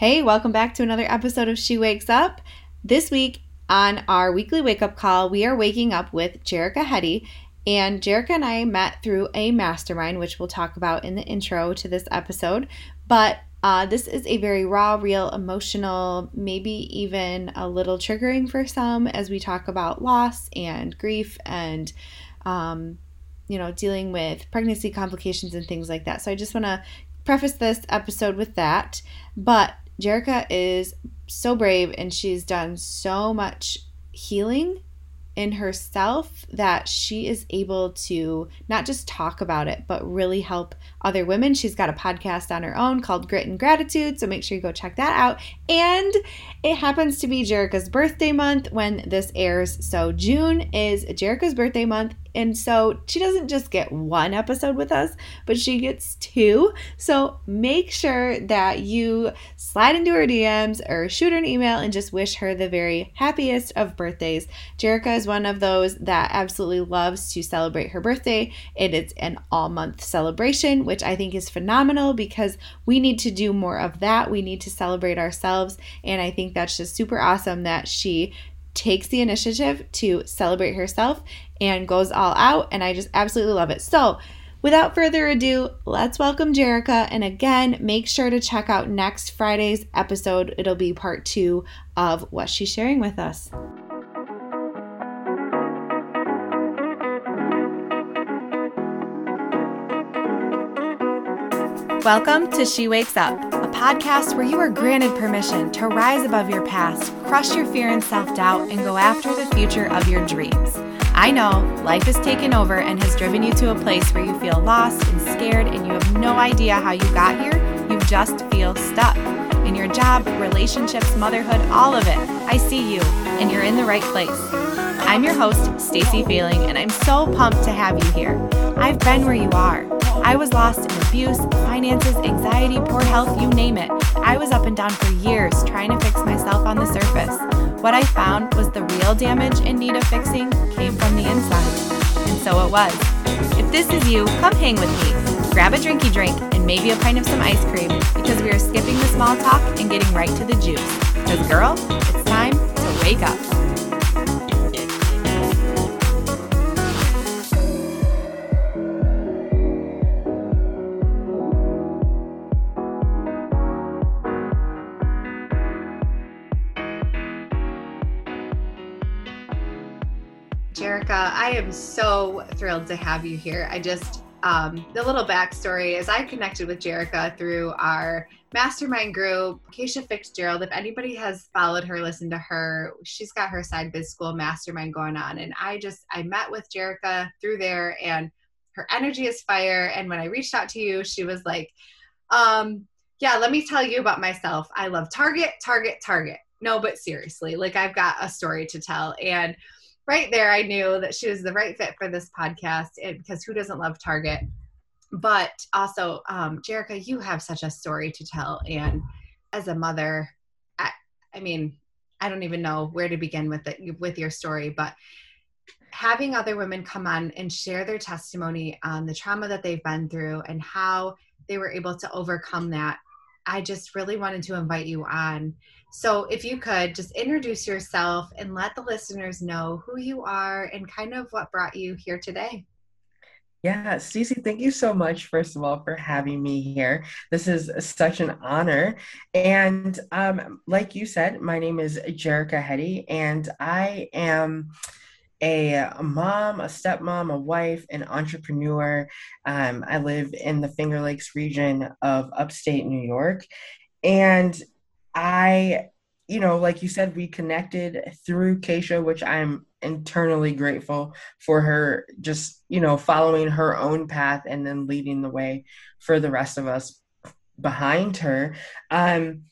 Hey, welcome back to another episode of She Wakes Up. This week on our weekly wake up call, we are waking up with Jerakah Heady. And Jerakah and I met through a mastermind, which we'll talk about in the intro to this episode. But uh, this is a very raw, real, emotional, maybe even a little triggering for some as we talk about loss and grief and, um, you know, dealing with pregnancy complications and things like that. So I just want to preface this episode with that. But Jerakah is so brave and she's done so much healing in herself that she is able to not just talk about it, but really help other women. She's got a podcast on her own called Grit and Gratitude, so make sure you go check that out. And it happens to be Jerakah's birthday month when this airs. So June is Jerakah's birthday month, and so she doesn't just get one episode with us, but she gets two. So make sure that you slide into her DMs or shoot her an email and just wish her the very happiest of birthdays. Jerakah is one of those that absolutely loves to celebrate her birthday. And It is an all month celebration, which I think is phenomenal because we need to do more of that. We need to celebrate ourselves. And I think that's just super awesome that she takes the initiative to celebrate herself and goes all out. And I just absolutely love it. So, without further ado, let's welcome Jerakah. And again, make sure to check out next Friday's episode. It'll be part two of what she's sharing with us. Welcome to She Wakes Up, a podcast where you are granted permission to rise above your past, crush your fear and self doubt, and go after the future of your dreams. I know life has taken over and has driven you to a place where you feel lost and scared and you have no idea how you got here. You just feel stuck. In your job, relationships, motherhood, all of it. I see you, and you're in the right place. I'm your host, Stacy Feeling, and I'm so pumped to have you here. I've been where you are. I was lost in abuse, finances, anxiety, poor health, you name it. I was up and down for years trying to fix myself on the surface. What I found was the real damage in need of fixing came from the inside. And so it was. If this is you, come hang with me. Grab a drinky drink and maybe a pint of some ice cream because we are skipping the small talk and getting right to the juice. Because, girl, it's time to wake up. I am so thrilled to have you here. I just, um, the little backstory is I connected with Jerakah through our mastermind group, Keisha Fitzgerald. If anybody has followed her, listened to her, she's got her side biz school mastermind going on. And I just, I met with Jerakah through there and her energy is fire. And when I reached out to you, she was like, um, yeah, let me tell you about myself. I love Target, Target, Target. No, but seriously, like I've got a story to tell. And right there, I knew that she was the right fit for this podcast and because who doesn't love Target? But also, um, Jerakah, you have such a story to tell. And as a mother, I, I mean, I don't even know where to begin with it, with your story, but having other women come on and share their testimony on the trauma that they've been through and how they were able to overcome that, I just really wanted to invite you on so, if you could just introduce yourself and let the listeners know who you are and kind of what brought you here today. Yeah, Stacy, thank you so much, first of all, for having me here. This is such an honor. And um, like you said, my name is Jerakah Heady, and I am a mom, a stepmom, a wife, an entrepreneur. Um, I live in the Finger Lakes region of upstate New York. And I, you know, like you said, we connected through Keisha, which I'm internally grateful for her just, you know, following her own path and then leading the way for the rest of us behind her. Um,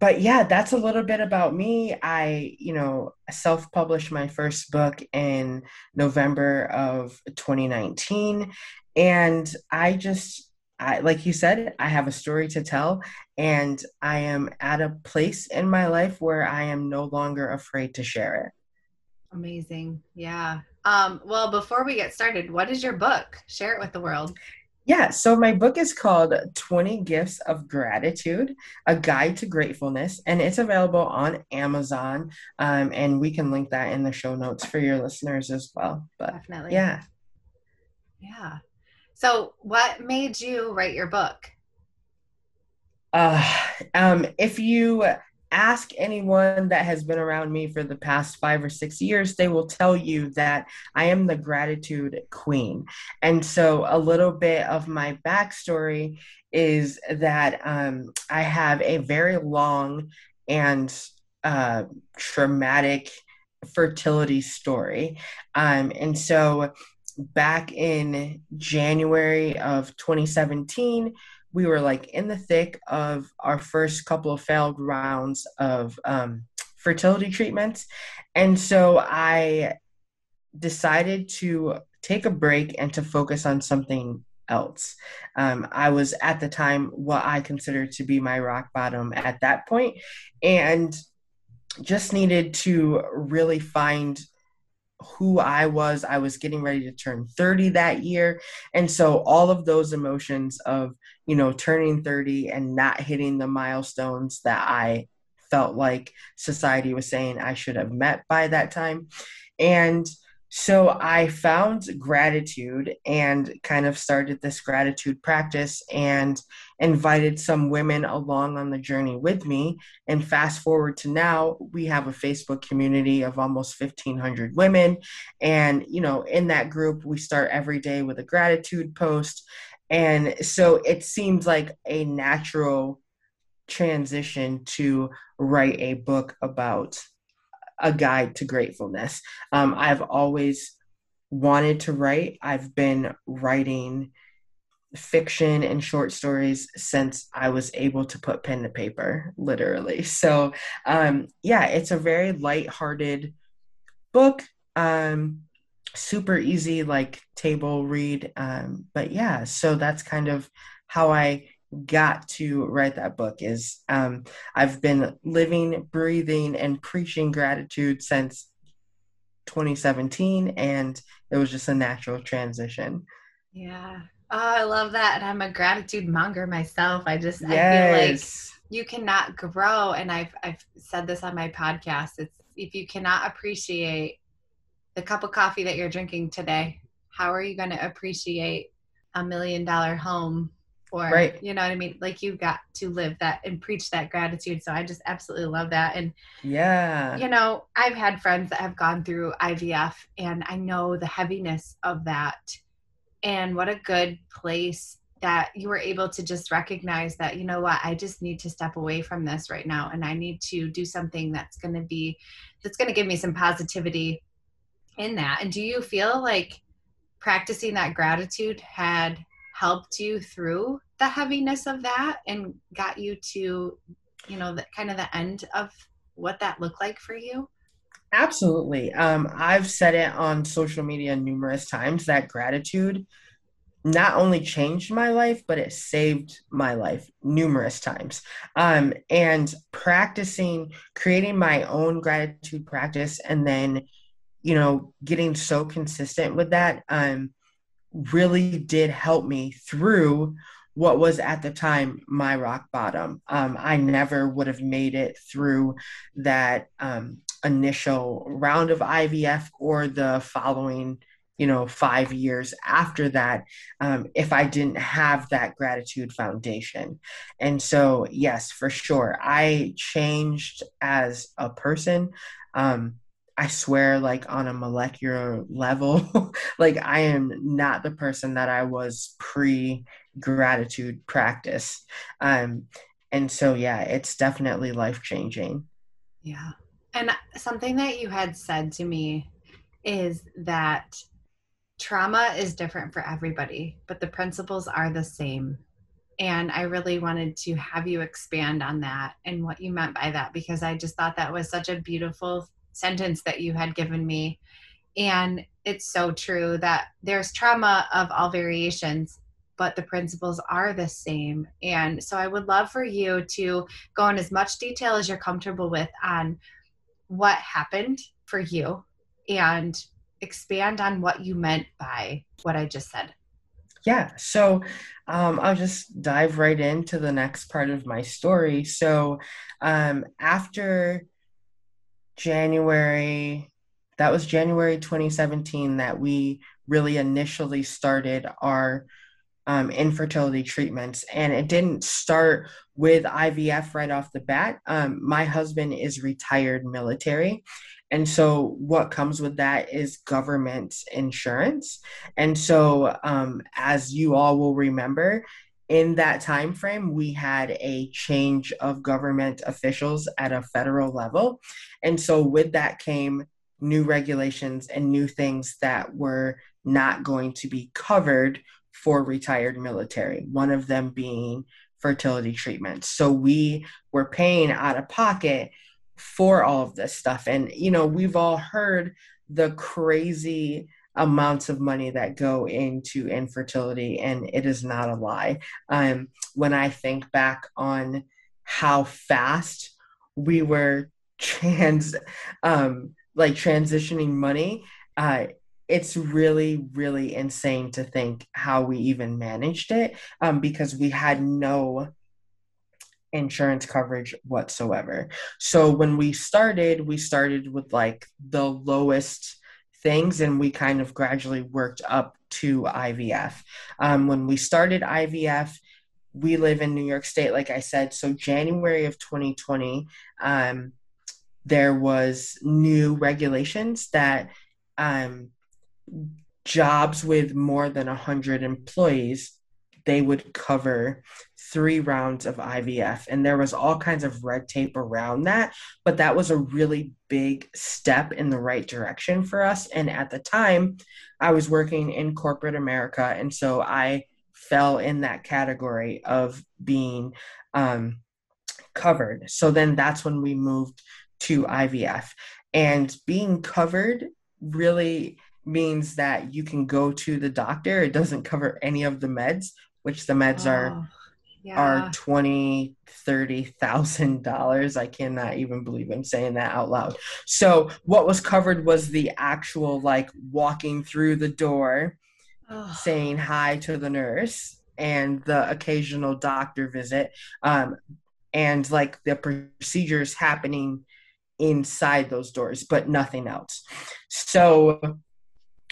but yeah, that's a little bit about me. I, you know, self published my first book in November of 2019. And I just, I, like you said, I have a story to tell, and I am at a place in my life where I am no longer afraid to share it. Amazing. Yeah. Um, well, before we get started, what is your book? Share it with the world. Yeah, so my book is called 20 Gifts of Gratitude, a guide to gratefulness, and it's available on Amazon. Um, and we can link that in the show notes for your listeners as well. But Definitely. Yeah. Yeah. So, what made you write your book? Uh, um, if you ask anyone that has been around me for the past five or six years, they will tell you that I am the gratitude queen. And so, a little bit of my backstory is that um, I have a very long and uh, traumatic fertility story. Um, and so, back in January of 2017, we were like in the thick of our first couple of failed rounds of um, fertility treatments. And so I decided to take a break and to focus on something else. Um, I was at the time what I considered to be my rock bottom at that point, and just needed to really find who I was. I was getting ready to turn 30 that year. And so all of those emotions of, you know, turning 30 and not hitting the milestones that I felt like society was saying I should have met by that time. And so I found gratitude and kind of started this gratitude practice and invited some women along on the journey with me. And fast forward to now, we have a Facebook community of almost 1,500 women. And, you know, in that group, we start every day with a gratitude post. And so it seems like a natural transition to write a book about a guide to gratefulness. Um, I've always wanted to write. I've been writing fiction and short stories since I was able to put pen to paper, literally. So, um, yeah, it's a very light-hearted book. Um, super easy, like table read. Um, but yeah, so that's kind of how I got to write that book is um, I've been living, breathing, and preaching gratitude since 2017, and it was just a natural transition. Yeah. Oh, I love that. And I'm a gratitude monger myself. I just yes. I feel like you cannot grow. And I've I've said this on my podcast. It's if you cannot appreciate the cup of coffee that you're drinking today, how are you going to appreciate a million dollar home or right. you know what I mean? Like you've got to live that and preach that gratitude. So I just absolutely love that. And yeah, you know, I've had friends that have gone through IVF and I know the heaviness of that. And what a good place that you were able to just recognize that, you know what, I just need to step away from this right now and I need to do something that's going to be, that's going to give me some positivity in that. And do you feel like practicing that gratitude had helped you through the heaviness of that and got you to you know the kind of the end of what that looked like for you? Absolutely. Um, i've said it on social media numerous times that gratitude not only changed my life but it saved my life numerous times. Um, and practicing creating my own gratitude practice and then you know getting so consistent with that um, really did help me through what was at the time my rock bottom. Um, I never would have made it through that um, initial round of IVF or the following, you know, five years after that um, if I didn't have that gratitude foundation. And so, yes, for sure, I changed as a person. Um, I swear, like on a molecular level, like I am not the person that I was pre gratitude practice. Um, and so, yeah, it's definitely life changing. Yeah. And something that you had said to me is that trauma is different for everybody, but the principles are the same. And I really wanted to have you expand on that and what you meant by that because I just thought that was such a beautiful sentence that you had given me. And it's so true that there's trauma of all variations, but the principles are the same. And so I would love for you to go in as much detail as you're comfortable with on what happened for you and expand on what you meant by what I just said. Yeah, so um, I'll just dive right into the next part of my story. So um, after January, that was January 2017 that we really initially started our um, infertility treatments. And it didn't start with IVF right off the bat. Um, my husband is retired military. And so, what comes with that is government insurance. And so, um, as you all will remember, in that time frame we had a change of government officials at a federal level. And so with that came new regulations and new things that were not going to be covered for retired military one of them being fertility treatments so we were paying out of pocket for all of this stuff. And you know we've all heard the crazy amounts of money that go into infertility, and it is not a lie. Um, when I think back on how fast we were trans, um, like transitioning money, uh, it's really, really insane to think how we even managed it um, because we had no insurance coverage whatsoever. So when we started, we started with like the lowest things and we kind of gradually worked up to IVF. Um, when we started IVF, we live in New York State, like I said. So January of 2020, um, there was new regulations that um, jobs with more than 100 employees they would cover three rounds of IVF. And there was all kinds of red tape around that. But that was a really big step in the right direction for us. And at the time, I was working in corporate America. And so I fell in that category of being um, covered. So then that's when we moved to IVF. And being covered really means that you can go to the doctor. It doesn't cover any of the meds, which the meds oh, are yeah. are twenty thirty thousand dollars i cannot even believe i'm saying that out loud so what was covered was the actual like walking through the door oh. saying hi to the nurse and the occasional doctor visit um, and like the procedures happening inside those doors but nothing else so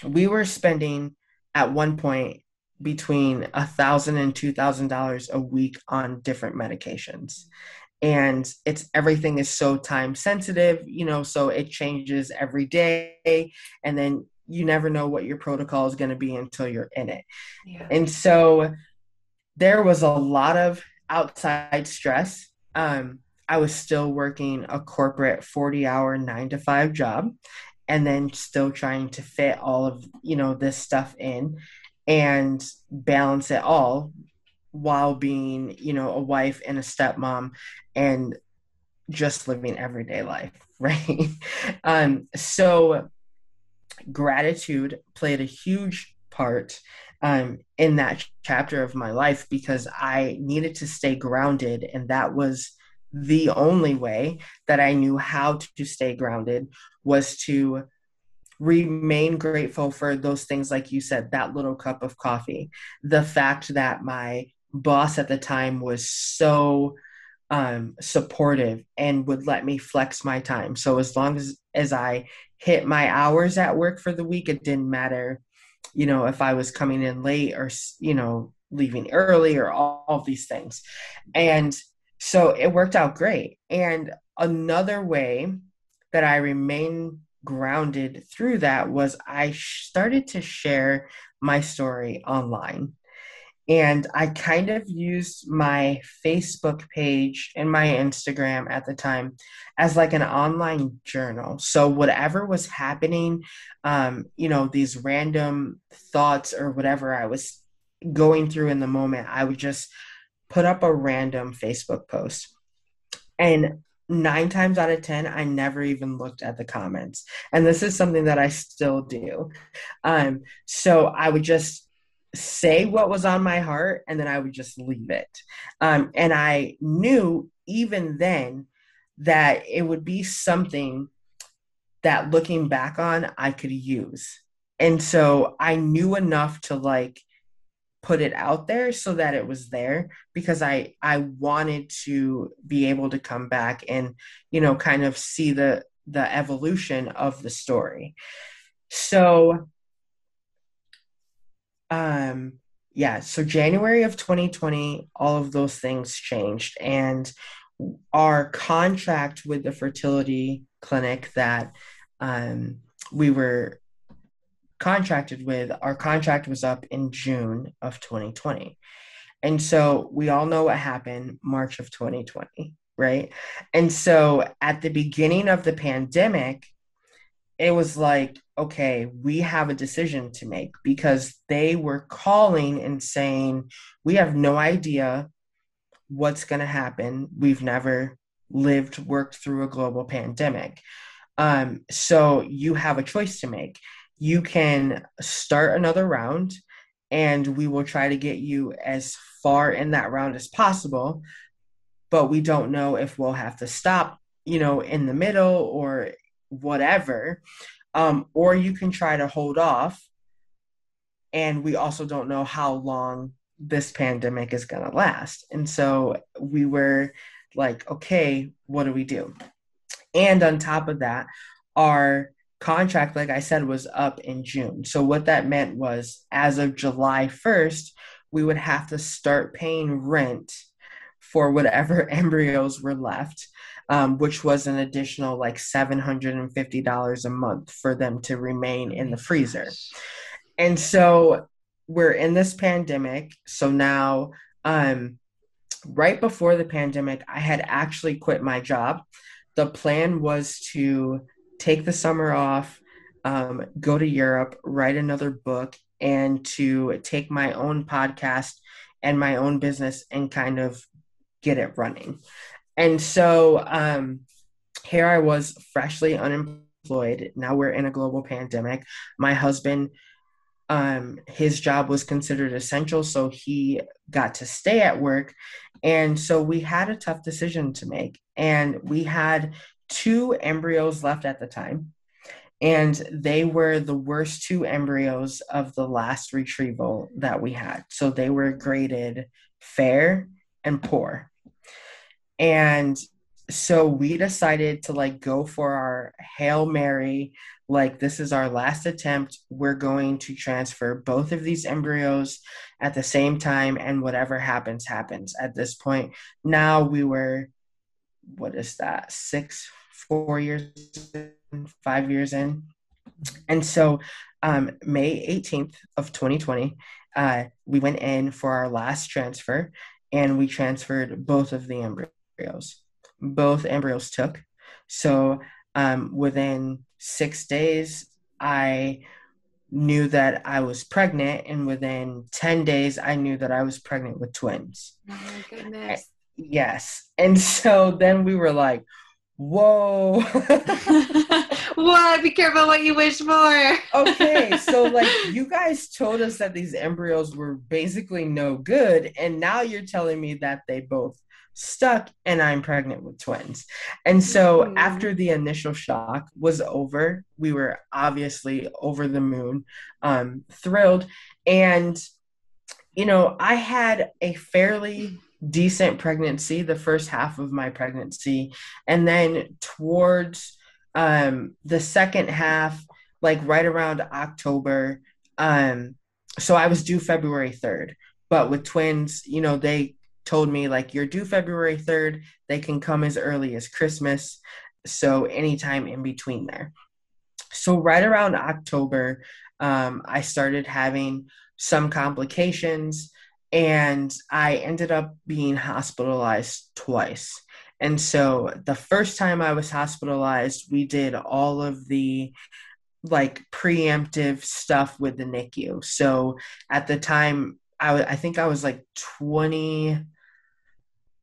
we were spending at one point between a thousand and two thousand dollars a week on different medications. And it's everything is so time sensitive you know so it changes every day and then you never know what your protocol is going to be until you're in it. Yeah. and so there was a lot of outside stress. Um, i was still working a corporate 40 hour 9 to 5 job and then still trying to fit all of you know this stuff in and balance it all while being, you know, a wife and a stepmom and just living everyday life, right? um, so gratitude played a huge part um, in that chapter of my life because I needed to stay grounded, and that was the only way that I knew how to stay grounded was to remain grateful for those things like you said that little cup of coffee. The fact that my boss at the time was so um, supportive and would let me flex my time. So as long as as i hit my hours at work for the week it didn't matter you know if i was coming in late or you know leaving early or all, all these things. And so it worked out great. And another way that i remain grounded through that was I started to share my story online. And I kind of used my Facebook page and my Instagram at the time as like an online journal. So, whatever was happening, um, you know, these random thoughts or whatever I was going through in the moment, I would just put up a random Facebook post. And nine times out of ten i never even looked at the comments. And this is something that i still do. Um, so i would just say what was on my heart and then i would just leave it. Um, and i knew even then that it would be something that looking back on i could use. And so i knew enough to like put it out there so that it was there because I I wanted to be able to come back and you know kind of see the the evolution of the story. So um yeah, so January of 2020 all of those things changed and our contract with the fertility clinic that um, we were contracted with, our contract was up in June of 2020. And so we all know what happened March of 2020, right? And so at the beginning of the pandemic, it was like, okay, we have a decision to make because they were calling and saying, we have no idea what's going to happen. We've never lived, worked through a global pandemic. Um, so you have a choice to make. You can start another round, and we will try to get you as far in that round as possible. But we don't know if we'll have to stop, you know, in the middle or whatever. Um, or you can try to hold off. And we also don't know how long this pandemic is going to last. And so we were like, okay, what do we do? And on top of that, our contract, like I said, was up in June. So what that meant was as of July 1st, we would have to start paying rent for whatever embryos were left. Um, which was an additional like $750 a month for them to remain in the freezer. And so we're in this pandemic. So now, um, right before the pandemic, I had actually quit my job the plan was to take the summer off, um, go to Europe, write another book, and to take my own podcast and my own business and kind of get it running. And so um, here I was, freshly unemployed. Now we're in a global pandemic. My husband, um, his job was considered essential, so he got to stay at work. And so we had a tough decision to make. And we had two embryos left at the time. And they were the worst two embryos of the last retrieval that we had. So they were graded fair and poor. And so we decided to like go for our Hail Mary like this is our last attempt we're going to transfer both of these embryos at the same time and whatever happens happens at this point now we were what is that six four years in, five years in and so um, may 18th of 2020 uh, we went in for our last transfer and we transferred both of the embryos both embryos took so um, within six days, I knew that I was pregnant, and within 10 days, I knew that I was pregnant with twins. Oh my goodness. Yes. And so then we were like, whoa. what? Be careful what you wish for. okay. So, like, you guys told us that these embryos were basically no good, and now you're telling me that they both stuck and I'm pregnant with twins. And so mm-hmm. after the initial shock was over, we were obviously over the moon, um, thrilled. And, you know, I had a fairly decent pregnancy the first half of my pregnancy. And then towards um, the second half, like right around October, um, so I was due February 3rd. But with twins, you know, they told me like you're due February 3rd, they can come as early as Christmas. So anytime in between there. So right around October, um, I started having some complications and I ended up being hospitalized twice. And so the first time I was hospitalized, we did all of the like preemptive stuff with the NICU. So at the time, I, I think I was like 20,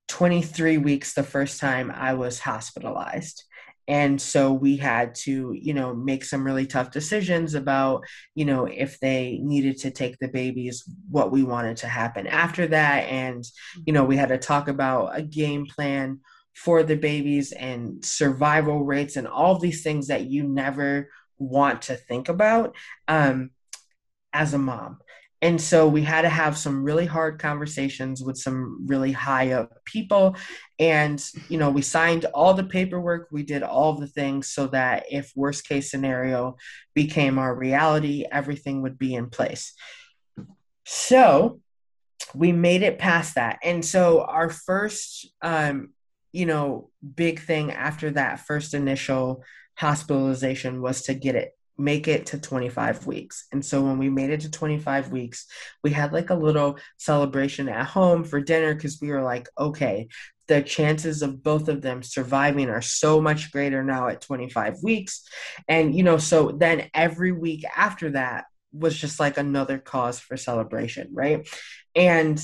23 weeks the first time I was hospitalized. And so we had to, you know, make some really tough decisions about, you know, if they needed to take the babies, what we wanted to happen after that. And, you know, we had to talk about a game plan for the babies and survival rates and all these things that you never want to think about um, as a mom. And so we had to have some really hard conversations with some really high up people. And, you know, we signed all the paperwork, we did all the things so that if worst case scenario became our reality, everything would be in place. So we made it past that. And so our first, um, you know, big thing after that first initial hospitalization was to get it make it to 25 weeks. And so when we made it to 25 weeks, we had like a little celebration at home for dinner because we were like, okay, the chances of both of them surviving are so much greater now at 25 weeks. And, you know, so then every week after that was just like another cause for celebration, right? And,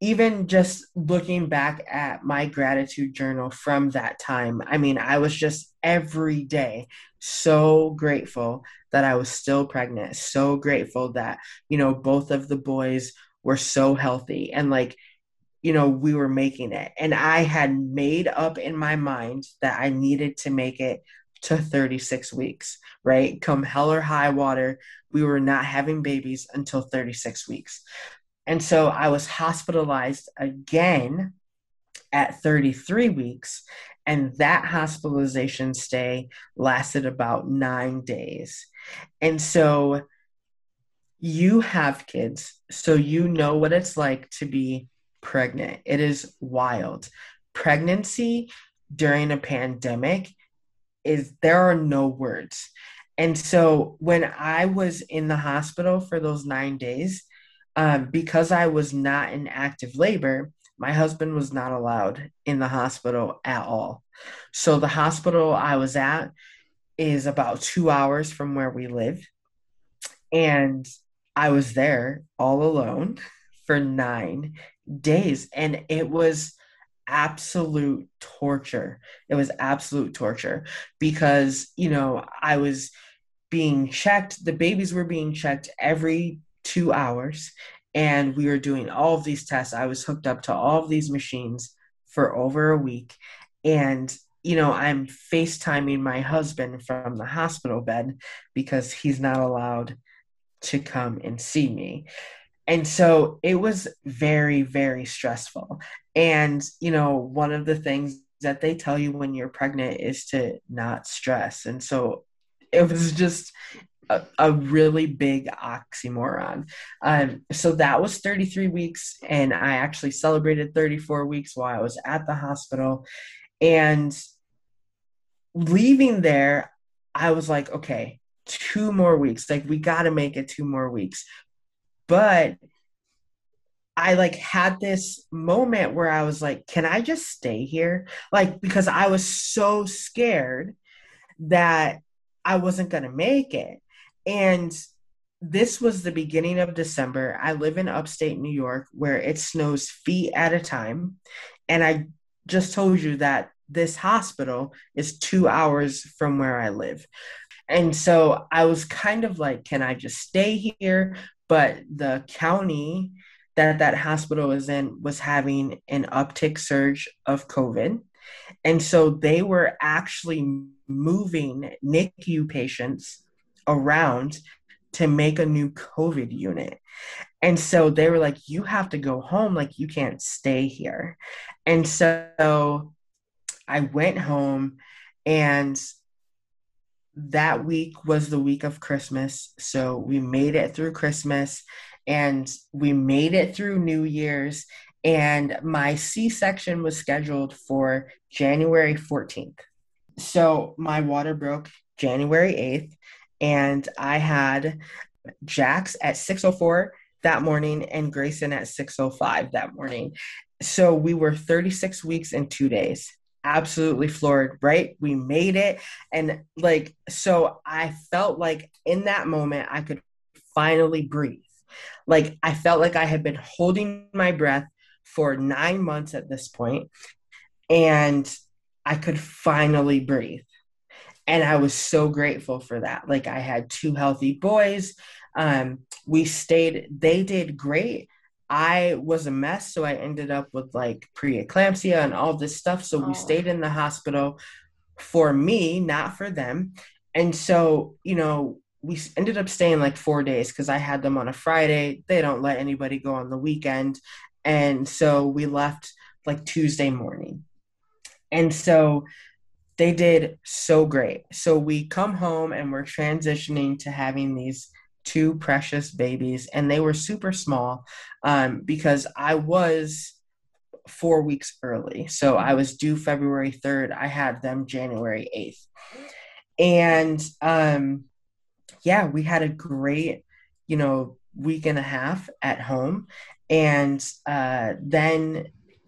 even just looking back at my gratitude journal from that time, I mean, I was just every day so grateful that I was still pregnant, so grateful that, you know, both of the boys were so healthy and like, you know, we were making it. And I had made up in my mind that I needed to make it to 36 weeks, right? Come hell or high water, we were not having babies until 36 weeks. And so I was hospitalized again at 33 weeks. And that hospitalization stay lasted about nine days. And so you have kids, so you know what it's like to be pregnant. It is wild. Pregnancy during a pandemic is there are no words. And so when I was in the hospital for those nine days, um, because I was not in active labor, my husband was not allowed in the hospital at all. So the hospital I was at is about two hours from where we live. And I was there all alone for nine days. And it was absolute torture. It was absolute torture because, you know, I was being checked, the babies were being checked every two hours and we were doing all of these tests. I was hooked up to all of these machines for over a week. And, you know, I'm FaceTiming my husband from the hospital bed because he's not allowed to come and see me. And so it was very, very stressful. And, you know, one of the things that they tell you when you're pregnant is to not stress. And so it was just a, a really big oxymoron. Um, so that was 33 weeks, and I actually celebrated 34 weeks while I was at the hospital. And leaving there, I was like, okay, two more weeks. Like, we got to make it two more weeks. But I like had this moment where I was like, can I just stay here? Like, because I was so scared that I wasn't going to make it. And this was the beginning of December. I live in upstate New York where it snows feet at a time. And I just told you that this hospital is two hours from where I live. And so I was kind of like, can I just stay here? But the county that that hospital was in was having an uptick surge of COVID. And so they were actually moving NICU patients around to make a new COVID unit. And so they were like, you have to go home. Like, you can't stay here. And so I went home, and that week was the week of Christmas. So we made it through Christmas and we made it through New Year's. And my C section was scheduled for January 14th. So my water broke January 8th and I had Jax at 604 that morning and Grayson at 605 that morning. So we were 36 weeks and 2 days. Absolutely floored, right? We made it and like so I felt like in that moment I could finally breathe. Like I felt like I had been holding my breath for 9 months at this point and I could finally breathe and I was so grateful for that. Like I had two healthy boys. Um, we stayed, they did great. I was a mess, so I ended up with like preeclampsia and all this stuff. So oh. we stayed in the hospital for me, not for them. And so, you know, we ended up staying like four days because I had them on a Friday. They don't let anybody go on the weekend. And so we left like Tuesday morning. And so they did so great. So we come home and we're transitioning to having these two precious babies, and they were super small um, because I was four weeks early. So I was due February 3rd. I had them January 8th. And um, yeah, we had a great, you know, week and a half at home. And uh, then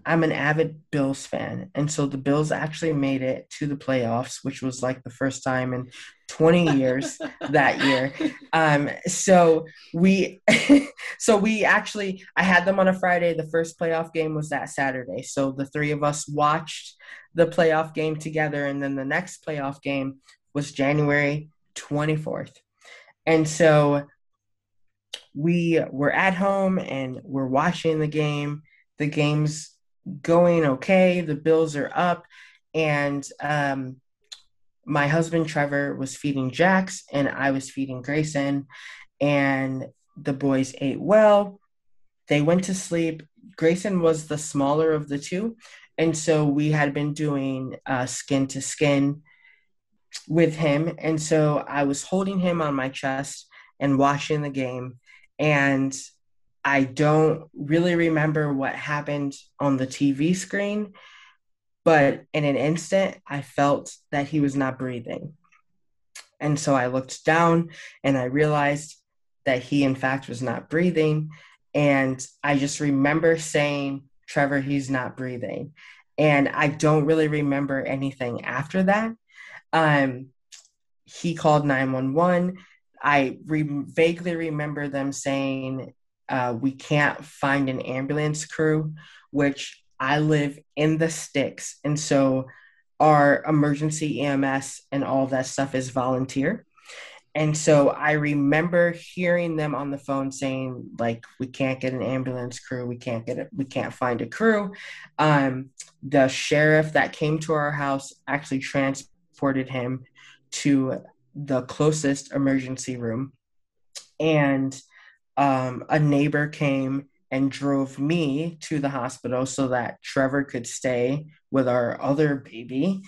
I'm an avid Bills fan. And so the Bills actually made it to the playoffs, which was like the first time in 20 years that year. Um, so we, so we actually, I had them on a Friday. The first playoff game was that Saturday. So the three of us watched the playoff game together. And then the next playoff game was January 24th. And so we were at home and we're watching the game. The game's going okay. The bills are up. And um, my husband Trevor was feeding Jax, and I was feeding Grayson. And the boys ate well. They went to sleep. Grayson was the smaller of the two. And so we had been doing uh, skin to skin with him. And so I was holding him on my chest and watching the game. And I don't really remember what happened on the TV screen, but in an instant, I felt that he was not breathing. And so I looked down and I realized that he, in fact, was not breathing. And I just remember saying, Trevor, he's not breathing. And I don't really remember anything after that. Um, he called 911. I re- vaguely remember them saying uh, we can't find an ambulance crew, which I live in the sticks. And so our emergency EMS and all that stuff is volunteer. And so I remember hearing them on the phone saying, like, we can't get an ambulance crew, we can't get it, we can't find a crew. Um, the sheriff that came to our house actually transported him to the closest emergency room. And um, a neighbor came and drove me to the hospital so that Trevor could stay with our other baby.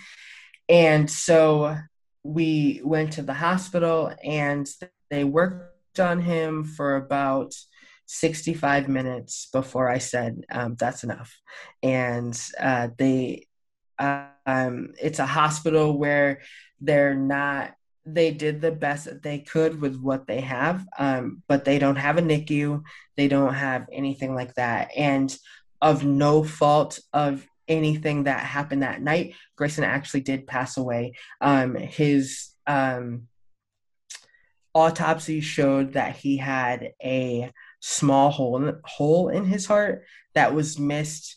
And so we went to the hospital and they worked on him for about 65 minutes before I said, um, that's enough. And uh, they, um, it's a hospital where they're not they did the best that they could with what they have, um, but they don't have a NICU. They don't have anything like that. And of no fault of anything that happened that night, Grayson actually did pass away. Um, his um, autopsy showed that he had a small hole hole in his heart that was missed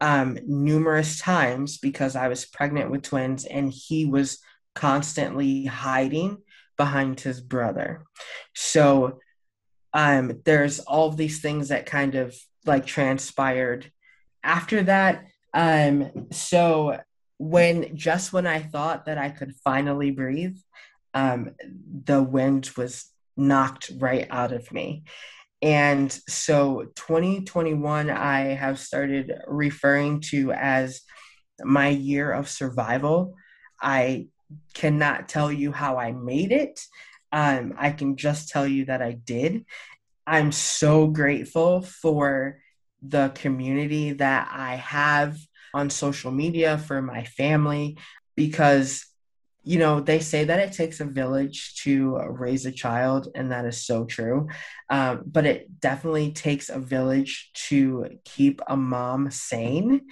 um, numerous times because I was pregnant with twins, and he was constantly hiding behind his brother. So um, there's all these things that kind of like transpired after that. Um, so when just when I thought that I could finally breathe, um, the wind was knocked right out of me. And so 2021, I have started referring to as my year of survival. I cannot tell you how I made it. Um, I can just tell you that I did. I'm so grateful for the community that I have on social media for my family because you know they say that it takes a village to raise a child and that is so true um, but it definitely takes a village to keep a mom sane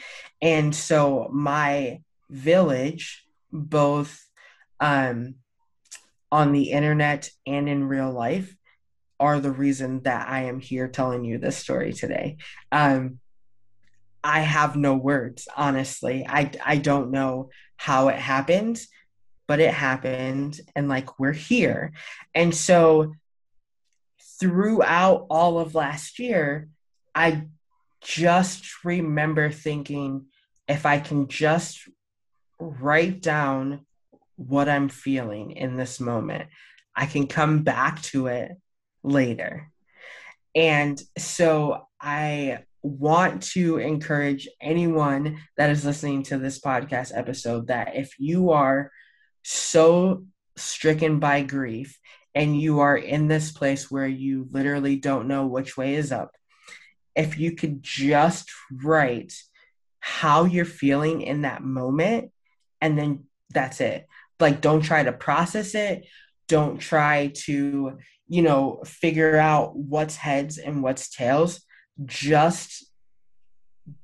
and so my village both um, on the internet and in real life are the reason that I am here telling you this story today. Um, I have no words, honestly. I, I don't know how it happened, but it happened, and like we're here. And so throughout all of last year, I just remember thinking if I can just write down what I'm feeling in this moment, I can come back to it later. And so I want to encourage anyone that is listening to this podcast episode that if you are so stricken by grief and you are in this place where you literally don't know which way is up, if you could just write how you're feeling in that moment and then that's it. Like, don't try to process it. Don't try to, you know, figure out what's heads and what's tails. Just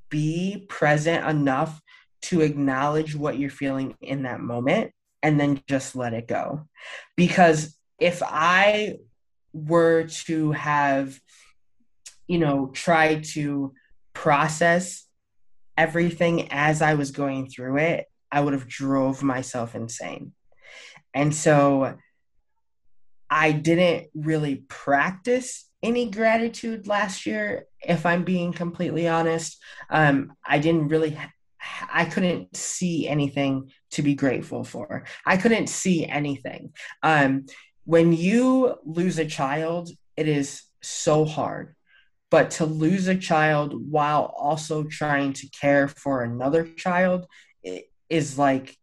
be present enough to acknowledge what you're feeling in that moment and then just let it go. Because if I were to have, you know, tried to process everything as I was going through it, I would have drove myself insane. And so I didn't really practice any gratitude last year, if I'm being completely honest. Um, I didn't really, I couldn't see anything to be grateful for. I couldn't see anything. Um, when you lose a child, it is so hard. But to lose a child while also trying to care for another child is like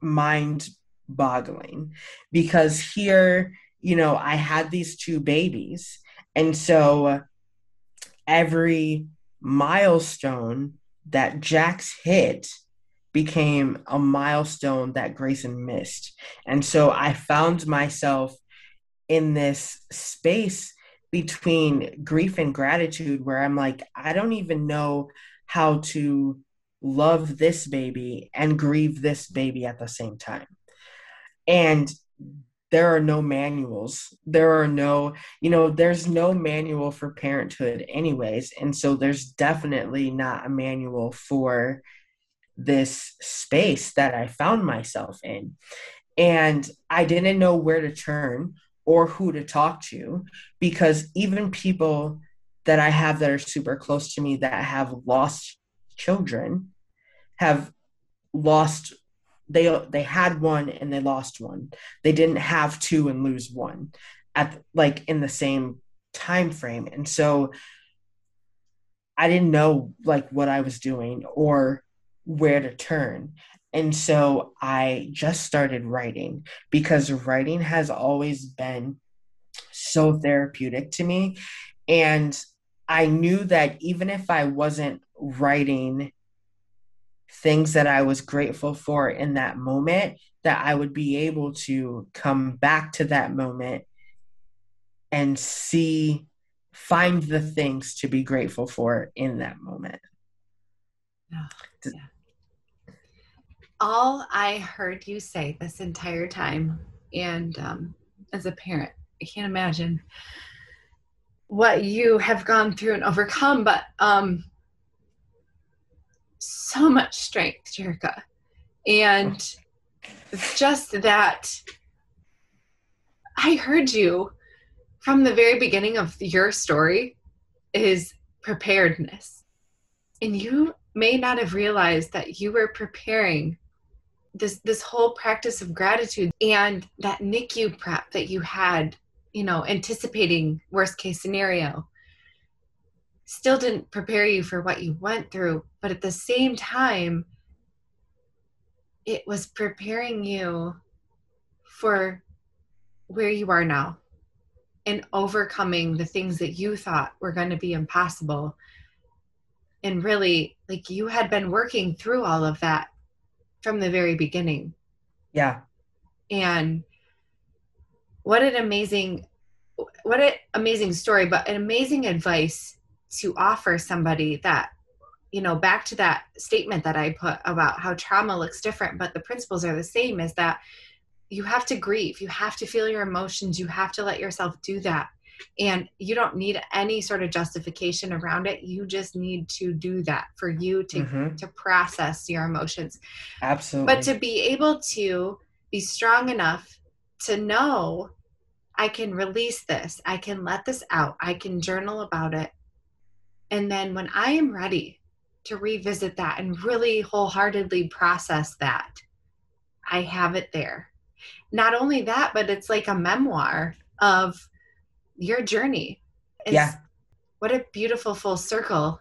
mind boggling because here, you know, I had these two babies. And so every milestone that Jax hit became a milestone that Grayson missed. And so I found myself in this space between grief and gratitude where I'm like, I don't even know how to love this baby and grieve this baby at the same time. And there are no manuals. There are no, you know, there's no manual for parenthood, anyways. And so there's definitely not a manual for this space that I found myself in. And I didn't know where to turn or who to talk to because even people that I have that are super close to me that have lost children have lost they they had one and they lost one. They didn't have two and lose one at like in the same time frame. And so I didn't know like what I was doing or where to turn. And so I just started writing because writing has always been so therapeutic to me. And I knew that even if I wasn't writing things that I was grateful for in that moment, that I would be able to come back to that moment and see, find the things to be grateful for in that moment. Yeah. yeah all I heard you say this entire time, and um, as a parent, I can't imagine what you have gone through and overcome, but um, so much strength, Jerakah. And it's just that I heard you from the very beginning of your story is preparedness. And you may not have realized that you were preparing this this whole practice of gratitude and that NICU prep that you had, you know, anticipating worst case scenario still didn't prepare you for what you went through, but at the same time it was preparing you for where you are now and overcoming the things that you thought were going to be impossible and really like you had been working through all of that from the very beginning. Yeah. And what an amazing what an amazing story, but an amazing advice to offer somebody that you know back to that statement that i put about how trauma looks different but the principles are the same is that you have to grieve you have to feel your emotions you have to let yourself do that. And you don't need any sort of justification around it. You just need to do that for you to mm-hmm. to process your emotions. Absolutely. but to be able to be strong enough to know i can release this. I can let this out. I can journal about it and then when i am ready to revisit that and really wholeheartedly process that i have it there not only that, but it's like a memoir of your journey. It's, yeah. What a beautiful full circle.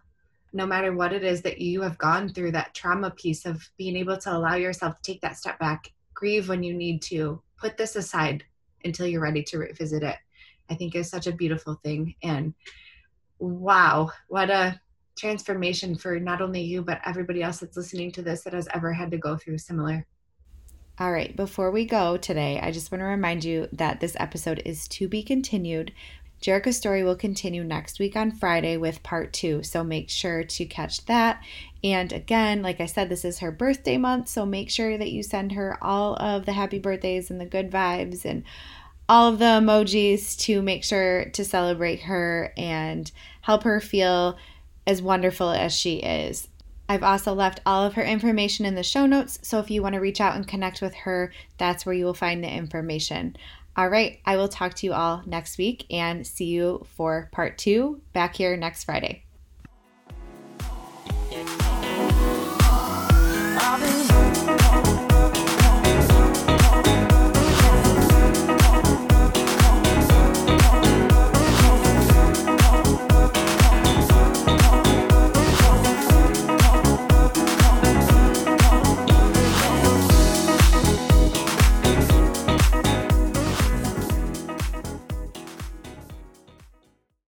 No matter what it is that you have gone through, that trauma piece of being able to allow yourself to take that step back, grieve when you need to, put this aside until you're ready to revisit it, I think is such a beautiful thing. And wow, what a transformation for not only you, but everybody else that's listening to this that has ever had to go through similar. All right, before we go today, I just want to remind you that this episode is to be continued. Jerakah's story will continue next week on Friday with part two, so make sure to catch that. And again, like I said, this is her birthday month, so make sure that you send her all of the happy birthdays and the good vibes and all of the emojis to make sure to celebrate her and help her feel as wonderful as she is. I've also left all of her information in the show notes, so if you want to reach out and connect with her, that's where you will find the information. All right, I will talk to you all next week and see you for part two back here next Friday.